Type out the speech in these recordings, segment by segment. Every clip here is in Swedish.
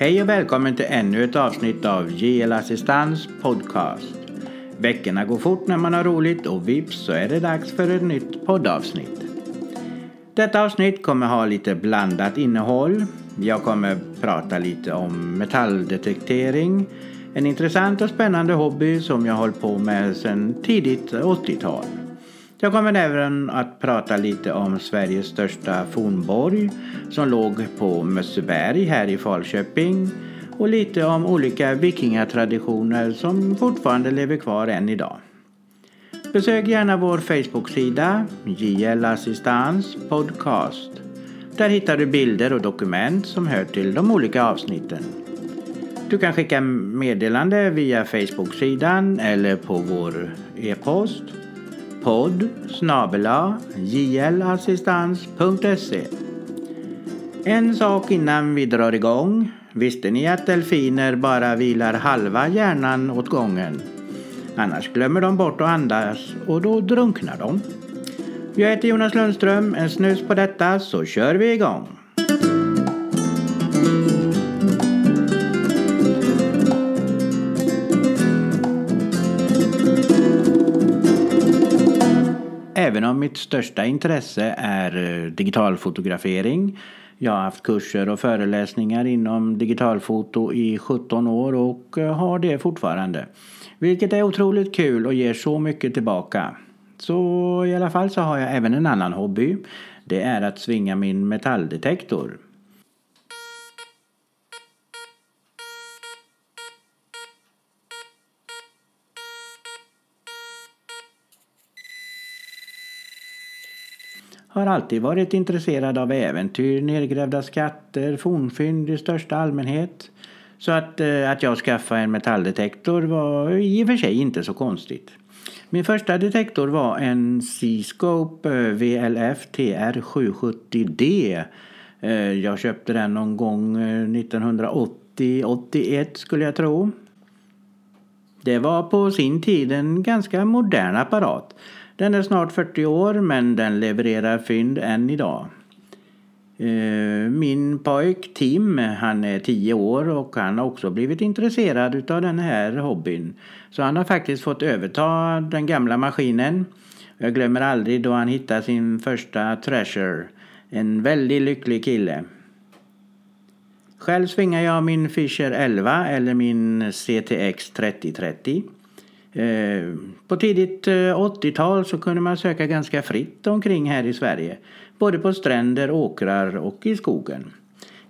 Hej och välkommen till ännu ett avsnitt av JL Assistans podcast. Veckorna går fort när man har roligt och vips så är det dags för ett nytt poddavsnitt. Detta avsnitt kommer ha lite blandat innehåll. Jag kommer prata lite om metalldetektering. En intressant och spännande hobby som jag hållit på med sedan tidigt 80-tal. Jag kommer även att prata lite om Sveriges största fornborg som låg på Mösseberg här i Falköping och lite om olika vikingatraditioner som fortfarande lever kvar än idag. Besök gärna vår Facebook-sida JL Assistans Podcast. Där hittar du bilder och dokument som hör till de olika avsnitten. Du kan skicka meddelande via Facebook-sidan eller på vår e-post podd snabela jlassistans.se En sak innan vi drar igång. Visste ni att delfiner bara vilar halva hjärnan åt gången? Annars glömmer de bort att andas och då drunknar de. Jag heter Jonas Lundström. En snus på detta så kör vi igång. Även om mitt största intresse är eh, digitalfotografering. Jag har haft kurser och föreläsningar inom digitalfoto i 17 år och eh, har det fortfarande. Vilket är otroligt kul och ger så mycket tillbaka. Så i alla fall så har jag även en annan hobby. Det är att svinga min metalldetektor. Har alltid varit intresserad av äventyr, nedgrävda skatter, fornfynd i största allmänhet. Så att, eh, att jag skaffade en metalldetektor var i och för sig inte så konstigt. Min första detektor var en Seascope eh, VLF TR770D. Eh, jag köpte den någon gång 1980-81 skulle jag tro. Det var på sin tid en ganska modern apparat. Den är snart 40 år men den levererar fynd än idag. Eh, min pojk Tim, han är 10 år och han har också blivit intresserad av den här hobbyn. Så han har faktiskt fått överta den gamla maskinen. Jag glömmer aldrig då han hittade sin första Treasure. En väldigt lycklig kille. Själv svingar jag min Fisher 11 eller min CTX 3030. Eh, på tidigt eh, 80-tal så kunde man söka ganska fritt omkring här i Sverige. Både på stränder, åkrar och i skogen.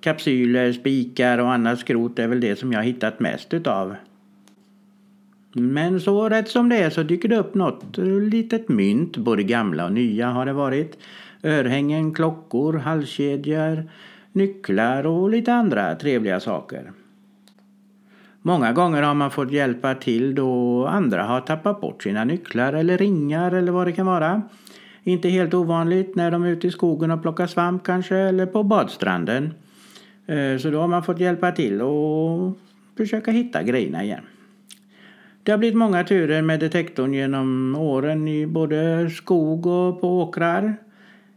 Kapsyler, spikar och annat skrot är väl det som jag hittat mest utav. Men så rätt som det är så dyker det upp något litet mynt, både gamla och nya har det varit. Örhängen, klockor, halskedjor, nycklar och lite andra trevliga saker. Många gånger har man fått hjälpa till då andra har tappat bort sina nycklar eller ringar eller vad det kan vara. Inte helt ovanligt när de är ute i skogen och plockar svamp kanske eller på badstranden. Eh, så då har man fått hjälpa till och försöka hitta grejerna igen. Det har blivit många turer med detektorn genom åren i både skog och på åkrar.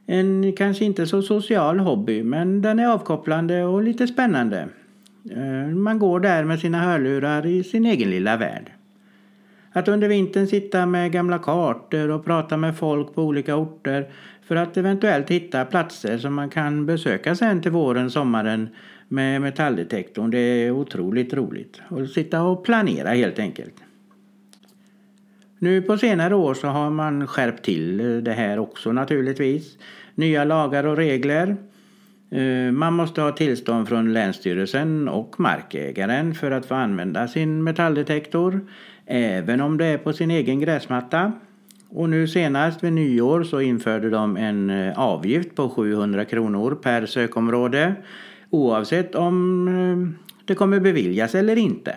En kanske inte så social hobby men den är avkopplande och lite spännande. Eh, man går där med sina hörlurar i sin egen lilla värld. Att under vintern sitta med gamla kartor och prata med folk på olika orter för att eventuellt hitta platser som man kan besöka sen till våren, sommaren med metalldetektorn. Det är otroligt roligt. Att sitta och planera helt enkelt. Nu på senare år så har man skärpt till det här också naturligtvis. Nya lagar och regler. Eh, man måste ha tillstånd från Länsstyrelsen och markägaren för att få använda sin metalldetektor, även om det är på sin egen gräsmatta. Och nu senast vid nyår så införde de en eh, avgift på 700 kronor per sökområde oavsett om eh, det kommer beviljas eller inte.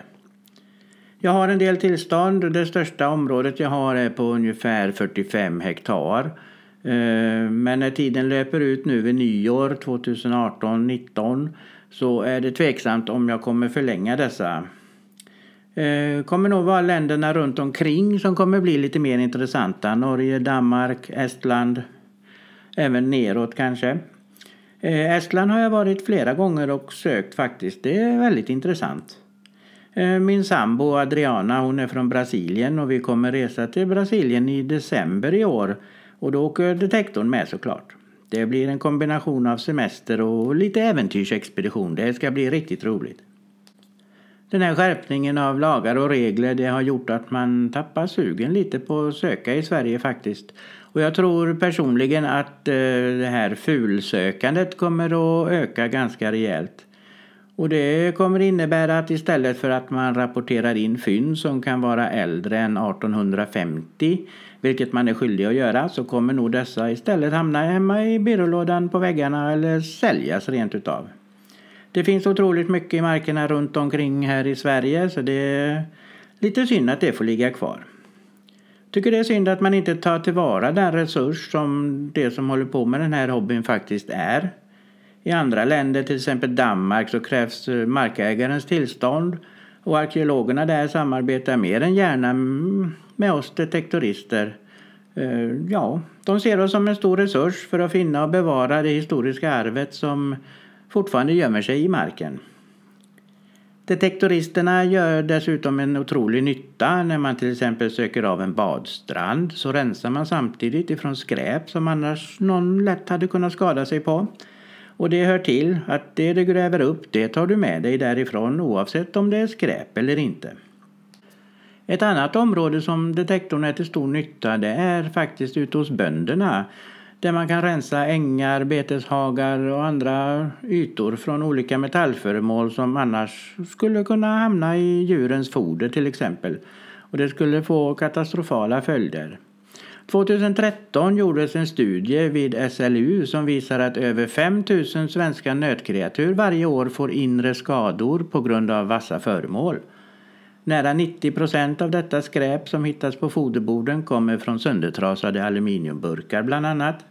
Jag har en del tillstånd. Det största området jag har är på ungefär 45 hektar. Eh, men när tiden löper ut nu vid nyår 2018-19 så är det tveksamt om jag kommer förlänga dessa. Det kommer nog vara länderna runt omkring som kommer bli lite mer intressanta. Norge, Danmark, Estland, även neråt kanske. Eh, Estland har jag varit flera gånger och sökt faktiskt. Det är väldigt intressant. Min sambo Adriana hon är från Brasilien och vi kommer resa till Brasilien i december i år. Och då åker detektorn med såklart. Det blir en kombination av semester och lite äventyrsexpedition. Det ska bli riktigt roligt. Den här skärpningen av lagar och regler det har gjort att man tappar sugen lite på att söka i Sverige faktiskt. Och jag tror personligen att eh, det här fulsökandet kommer att öka ganska rejält. Och det kommer innebära att istället för att man rapporterar in fynd som kan vara äldre än 1850, vilket man är skyldig att göra, så kommer nog dessa istället hamna hemma i byrålådan på väggarna eller säljas rent utav. Det finns otroligt mycket i markerna runt omkring här i Sverige så det är lite synd att det får ligga kvar. Tycker det är synd att man inte tar tillvara den resurs som det som håller på med den här hobbyn faktiskt är. I andra länder, till exempel Danmark, så krävs markägarens tillstånd och arkeologerna där samarbetar mer än gärna mm, med oss detektorister. Eh, ja, de ser oss som en stor resurs för att finna och bevara det historiska arvet som fortfarande gömmer sig i marken. Detektoristerna gör dessutom en otrolig nytta. När man till exempel söker av en badstrand så rensar man samtidigt ifrån skräp som annars någon lätt hade kunnat skada sig på. Och det hör till att det du gräver upp det tar du med dig därifrån oavsett om det är skräp eller inte. Ett annat område som detektorn är till stor nytta det är faktiskt ute hos bönderna där man kan rensa ängar, beteshagar och andra ytor från olika metallföremål som annars skulle kunna hamna i djurens foder till exempel. Och det skulle få katastrofala följder. 2013 gjordes en studie vid SLU som visar att över 5000 svenska nötkreatur varje år får inre skador på grund av vassa föremål. Nära 90 procent av detta skräp som hittas på foderborden kommer från söndertrasade aluminiumburkar bland annat.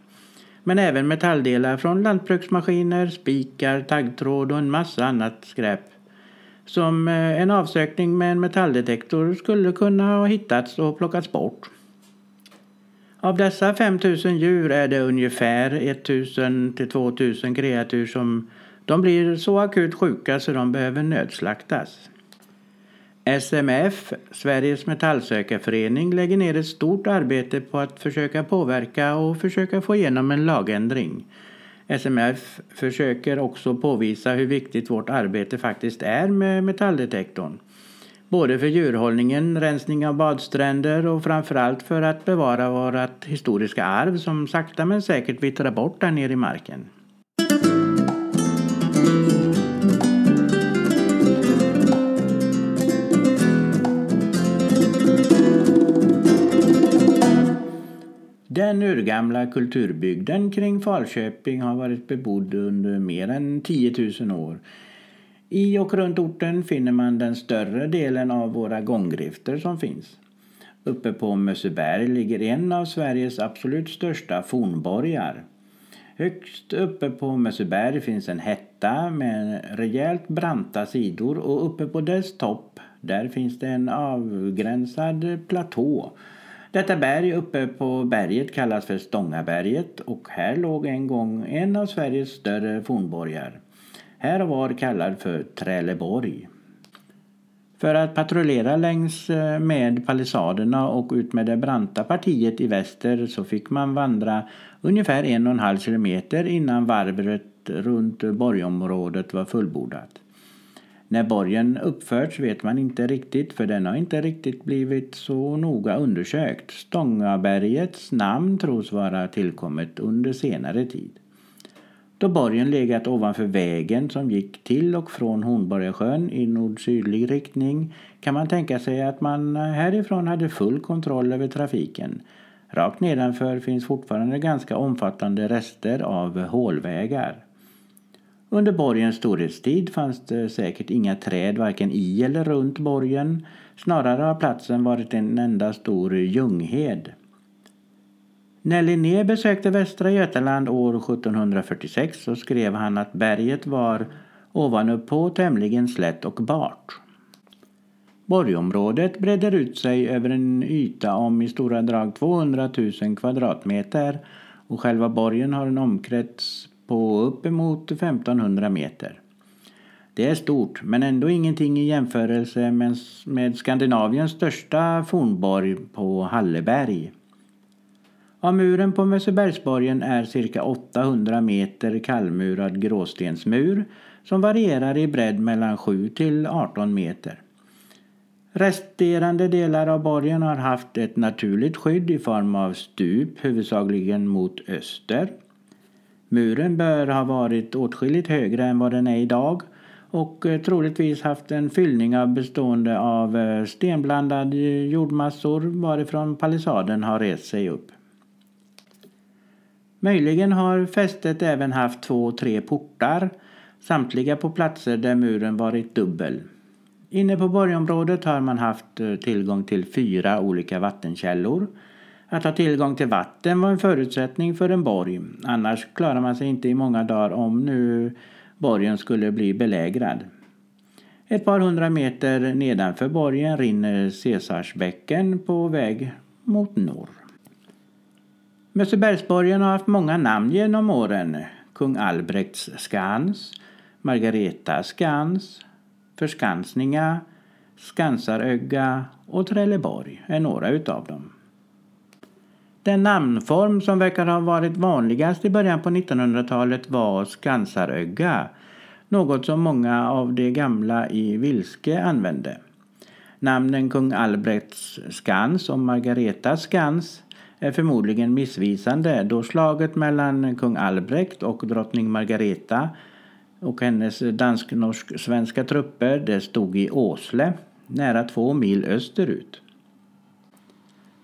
Men även metalldelar från lantbruksmaskiner, spikar, taggtråd och en massa annat skräp. Som eh, en avsökning med en metalldetektor skulle kunna ha hittats och plockats bort. Av dessa 5000 djur är det ungefär 1000 till 2000 kreatur som de blir så akut sjuka så de behöver nödslaktas. SMF, Sveriges metallsökarförening, lägger ner ett stort arbete på att försöka påverka och försöka få igenom en lagändring. SMF försöker också påvisa hur viktigt vårt arbete faktiskt är med metalldetektorn. Både för djurhållningen, rensning av badstränder och framförallt för att bevara vårt historiska arv som sakta men säkert vittrar bort där nere i marken. Den urgamla kulturbygden kring Falköping har varit bebodd under mer än 10 000 år. I och runt orten finner man den större delen av våra gånggrifter som finns. Uppe på Mösseberg ligger en av Sveriges absolut största fornborgar. Högst uppe på Mösseberg finns en hätta med rejält branta sidor och uppe på dess topp där finns det en avgränsad platå detta berg uppe på berget kallas för Stångaberget och här låg en gång en av Sveriges större fornborgar. Här och var kallad för Träleborg. För att patrullera längs eh, med palissaderna och ut med det branta partiet i väster så fick man vandra ungefär en och en halv kilometer innan varvet runt borgområdet var fullbordat. När borgen uppförts vet man inte riktigt för den har inte riktigt blivit så noga undersökt. Stångabergets namn tros vara tillkommet under senare tid. Då borgen legat ovanför vägen som gick till och från Hornborgasjön i nord-sydlig riktning kan man tänka sig att man härifrån hade full kontroll över trafiken. Rakt nedanför finns fortfarande ganska omfattande rester av hålvägar. Under borgens storhetstid fanns det säkert inga träd varken i eller runt borgen. Snarare har platsen varit en enda stor ljunghed. När Linné besökte Västra Götaland år 1746 så skrev han att berget var ovanuppå tämligen slätt och bart. Borgområdet breder ut sig över en yta om i stora drag 200 000 kvadratmeter och själva borgen har en omkrets på uppemot 1500 meter. Det är stort, men ändå ingenting i jämförelse med, Skandinaviens största fornborg på Halleberg. Av muren på Mössebergsborgen är cirka 800 meter kallmurad gråstensmur som varierar i bredd mellan 7 till 18 meter. Resterande delar av borgen har haft ett naturligt skydd i form av stup huvudsakligen mot öster. Muren bör ha varit åtskilligt högre än vad den är idag och eh, troligtvis haft en fyllning av bestående av eh, stenblandade jordmassor varifrån palissaden har rest sig upp. Möjligen har fästet även haft två, tre portar, samtliga på platser där muren varit dubbel. Inne på borgområdet har man haft eh, tillgång till fyra olika vattenkällor. Att ha tillgång till vatten var en förutsättning för en borg, annars klarar man sig inte i många dagar om nu borgen skulle bli belägrad. Ett par hundra meter nedanför borgen rinner Caesarsbäcken på väg mot norr. Mössebergsborgen har haft många namn genom åren. Kung Albrekts skans, Margareta skans, Förskansninga, Skansarögga och Trelleborg är några utav dem. Den namnform som verkar ha varit vanligast i början på 1900-talet var Skansarögga, något som många av de gamla i Vilske använde. Namnen kung Albrekts skans och Margaretas skans är förmodligen missvisande då slaget mellan kung Albrekt och drottning Margareta och hennes dansk-norsk-svenska trupper det stod i Åsle, nära två mil österut.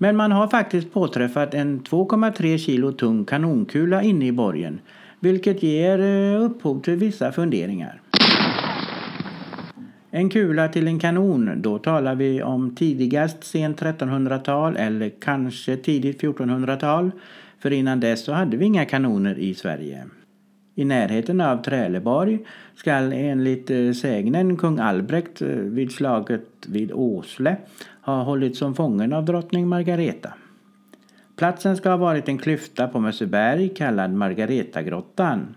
Men man har faktiskt påträffat en 2,3 kilo tung kanonkula inne i borgen vilket ger eh, upphov till vissa funderingar. En kula till en kanon, då talar vi om tidigast sent 1300-tal eller kanske tidigt 1400-tal. För innan dess så hade vi inga kanoner i Sverige. I närheten av Träleborg skall enligt eh, sägnen kung Albrekt eh, vid slaget vid Åsle ha hållits som fången av drottning Margareta. Platsen ska ha varit en klyfta på Mösseberg kallad Margaretagrottan.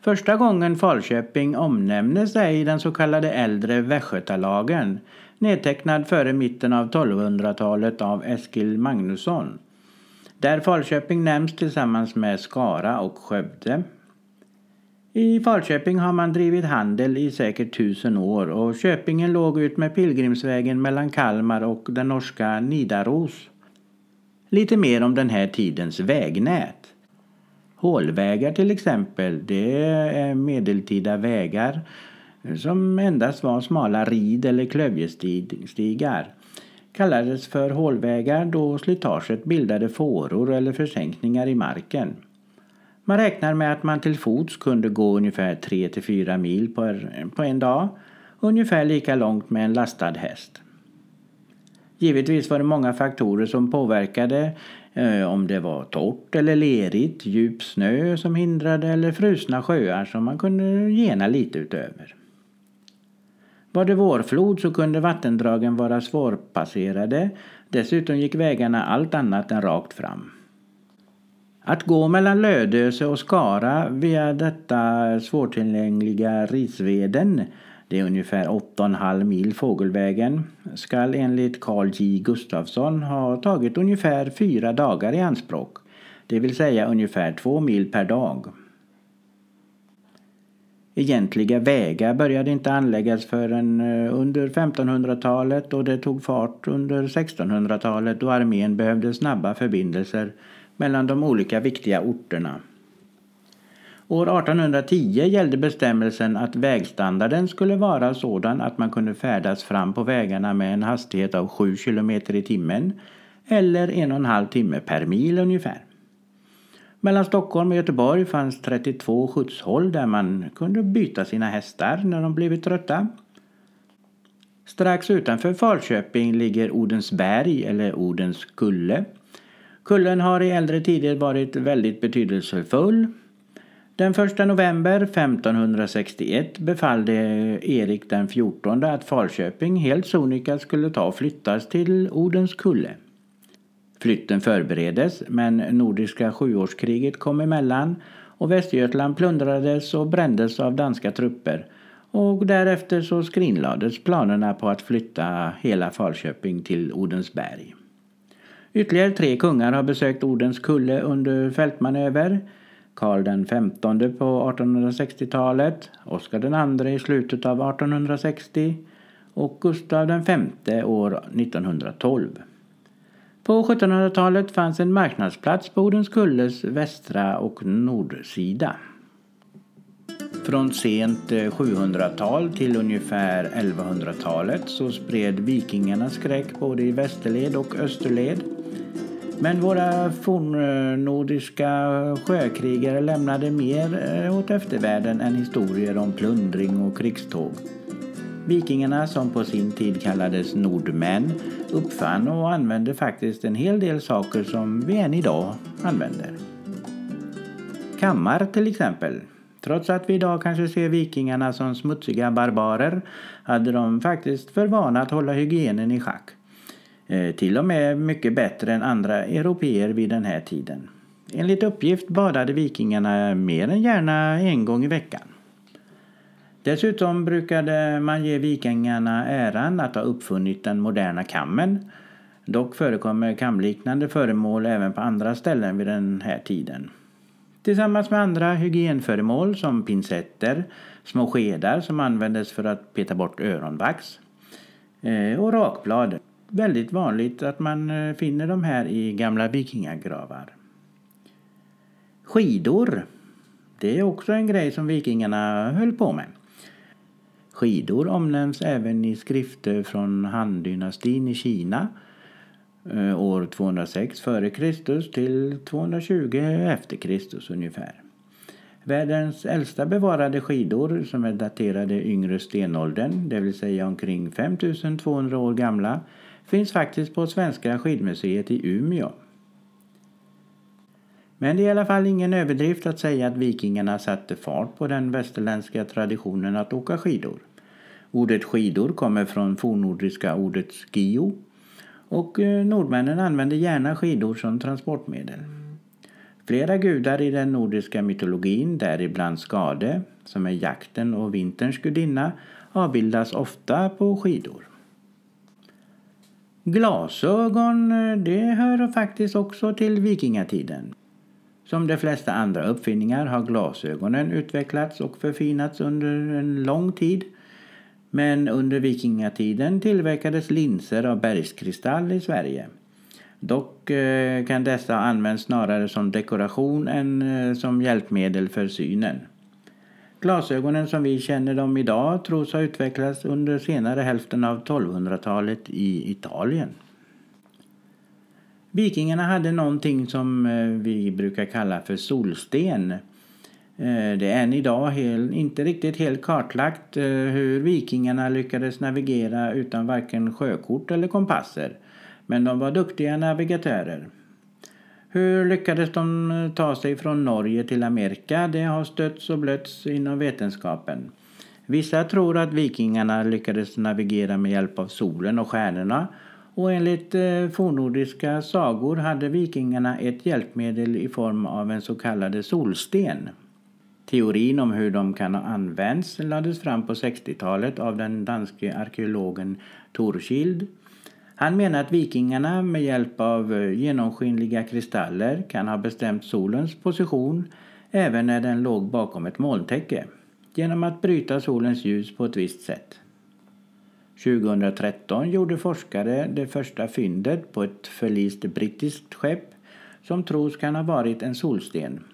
Första gången Falköping omnämnes är i den så kallade äldre Västgötalagen nedtecknad före mitten av 1200-talet av Eskil Magnusson där Falköping nämns tillsammans med Skara och Skövde. I Falköping har man drivit handel i säkert tusen år och Köpingen låg ut med pilgrimsvägen mellan Kalmar och den norska Nidaros. Lite mer om den här tidens vägnät. Hålvägar till exempel, det är medeltida vägar som endast var smala rid eller klövjestigar kallades för hålvägar då slitaget bildade fåror eller försänkningar i marken. Man räknar med att man till fots kunde gå ungefär 3-4 mil på en dag, ungefär lika långt med en lastad häst. Givetvis var det många faktorer som påverkade eh, om det var torrt eller lerigt, djup snö som hindrade eller frusna sjöar som man kunde gena lite utöver. Var det vårflod så kunde vattendragen vara svårpasserade. Dessutom gick vägarna allt annat än rakt fram. Att gå mellan Lödöse och Skara via detta svårtillgängliga Risveden, det är ungefär 8,5 mil fågelvägen, skall enligt Carl J Gustafsson ha tagit ungefär fyra dagar i anspråk, det vill säga ungefär två mil per dag. Egentliga vägar började inte anläggas förrän eh, under 1500-talet och det tog fart under 1600-talet då armén behövde snabba förbindelser mellan de olika viktiga orterna. År 1810 gällde bestämmelsen att vägstandarden skulle vara sådan att man kunde färdas fram på vägarna med en hastighet av 7 km i timmen eller en och en halv timme per mil ungefär. Mellan Stockholm och Göteborg fanns 32 skjutshåll där man kunde byta sina hästar när de blivit trötta. Strax utanför Falköping ligger Odensberg eller Odens kulle. Kullen har i äldre tider varit väldigt betydelsefull. Den 1 november 1561 befallde Erik den 14 att Falköping helt sonika skulle ta och flyttas till Odens kulle. Flytten förbereddes men Nordiska sjuårskriget kom emellan och Västergötland plundrades och brändes av danska trupper och därefter så skrinlades planerna på att flytta hela Falköping till Odensberg. Ytterligare tre kungar har besökt Odens kulle under fältmanöver. Karl den femtonde på 1860-talet, Oscar den andre i slutet av 1860 och Gustav den femte år 1912. På 1700-talet fanns en marknadsplats på Odenskulles västra och nordsida. Från sent eh, 700-tal till ungefär 1100-talet så spred vikingarna skräck både i västerled och österled. Men våra fornnordiska sjökrigare lämnade mer eh, åt eftervärlden än historier om plundring och krigståg. Vikingarna, som på sin tid kallades nordmän, uppfann och använde faktiskt en hel del saker som vi än idag använder. Kammar till exempel. Trots att vi idag kanske ser vikingarna som smutsiga barbarer hade de faktiskt för vana att hålla hygienen i schack. Eh, till och med mycket bättre än andra europeer vid den här tiden. Enligt uppgift badade vikingarna mer än gärna en gång i veckan. Dessutom brukade man ge vikingarna äran att ha uppfunnit den moderna kammen. Dock förekommer kamliknande föremål även på andra ställen vid den här tiden. Tillsammans med andra hygienföremål som pincetter, små skedar som användes för att peta bort öronvax eh, och rakblad. Väldigt vanligt att man eh, finner de här i gamla vikingagravar. Skidor. Det är också en grej som vikingarna höll på med. Skidor omnämns även i skrifter från Han-dynastin i Kina eh, år 206 f.Kr. till 220 efter Kristus ungefär. Världens äldsta bevarade skidor som är daterade yngre stenåldern, det vill säga omkring 5200 år gamla, finns faktiskt på Svenska skidmuseet i Umeå. Men det är i alla fall ingen överdrift att säga att vikingarna satte fart på den västerländska traditionen att åka skidor. Ordet skidor kommer från fornnordiska ordet skio och eh, nordmännen använde gärna skidor som transportmedel. Flera gudar i den nordiska mytologin, däribland Skade, som är jakten och vinterns gudinna, avbildas ofta på skidor. Glasögon, eh, det hör faktiskt också till vikingatiden. Som de flesta andra uppfinningar har glasögonen utvecklats och förfinats under en lång tid. Men under vikingatiden tillverkades linser av bergskristall i Sverige. Dock eh, kan dessa användas snarare som dekoration än eh, som hjälpmedel för synen. Glasögonen som vi känner dem idag tros ha utvecklats under senare hälften av 1200-talet i Italien. Vikingarna hade någonting som eh, vi brukar kalla för solsten. Eh, det är än idag inte riktigt helt kartlagt eh, hur vikingarna lyckades navigera utan varken sjökort eller kompasser. Men de var duktiga navigatörer. Hur lyckades de ta sig från Norge till Amerika? Det har stötts och blötts inom vetenskapen. Vissa tror att vikingarna lyckades navigera med hjälp av solen och stjärnorna och enligt eh, fornnordiska sagor hade vikingarna ett hjälpmedel i form av en så kallad solsten. Teorin om hur de kan ha använts lades fram på 60-talet av den danske arkeologen Torskild. Han menar att vikingarna med hjälp av eh, genomskinliga kristaller kan ha bestämt solens position även när den låg bakom ett molntäcke genom att bryta solens ljus på ett visst sätt. 2013 gjorde forskare det första fyndet på ett förlist brittiskt skepp som tros kan ha varit en solsten.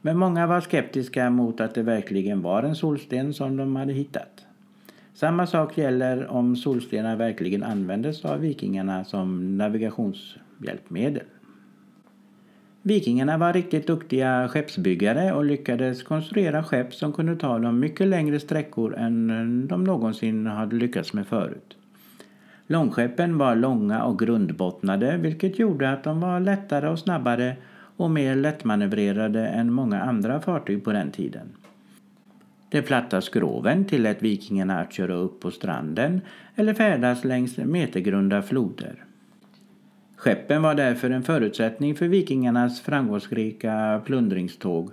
Men många var skeptiska mot att det verkligen var en solsten som de hade hittat. Samma sak gäller om solstenar verkligen användes av vikingarna som navigationshjälpmedel. Vikingarna var riktigt duktiga skeppsbyggare och lyckades konstruera skepp som kunde ta dem mycket längre sträckor än de någonsin hade lyckats med förut. Långskeppen var långa och grundbottnade vilket gjorde att de var lättare och snabbare och mer lättmanövrerade än många andra fartyg på den tiden. De platta skroven tillät vikingarna att köra upp på stranden eller färdas längs metergrunda floder. Skeppen var därför en förutsättning för vikingarnas framgångsrika plundringståg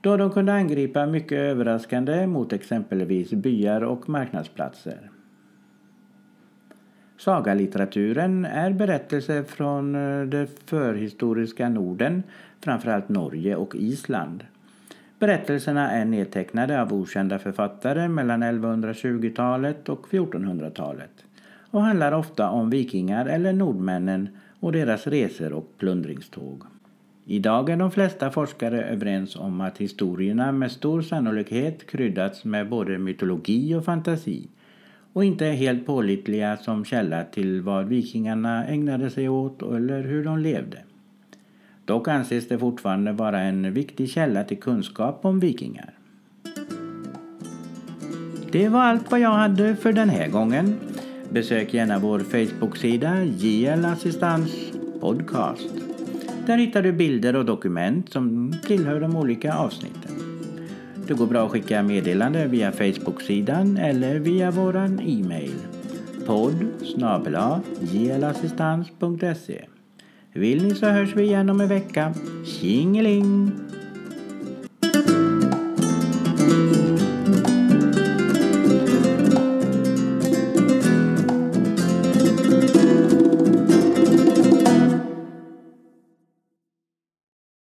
då de kunde angripa mycket överraskande mot exempelvis byar och marknadsplatser. Sagalitteraturen är berättelser från eh, det förhistoriska Norden, framförallt Norge och Island. Berättelserna är nedtecknade av okända författare mellan 1120-talet och 1400-talet och handlar ofta om vikingar eller nordmännen och deras resor och plundringståg. Idag är de flesta forskare överens om att historierna med stor sannolikhet kryddats med både mytologi och fantasi och inte är helt pålitliga som källa till vad vikingarna ägnade sig åt eller hur de levde. Dock anses det fortfarande vara en viktig källa till kunskap om vikingar. Det var allt vad jag hade för den här gången. Besök gärna vår Facebook-sida JL Assistans Podcast. Där hittar du bilder och dokument som tillhör de olika avsnitten. Det går bra att skicka meddelande via Facebook-sidan eller via våran e-mail. podd jlassistans.se Vill ni så hörs vi igen om en vecka. Tjingeling!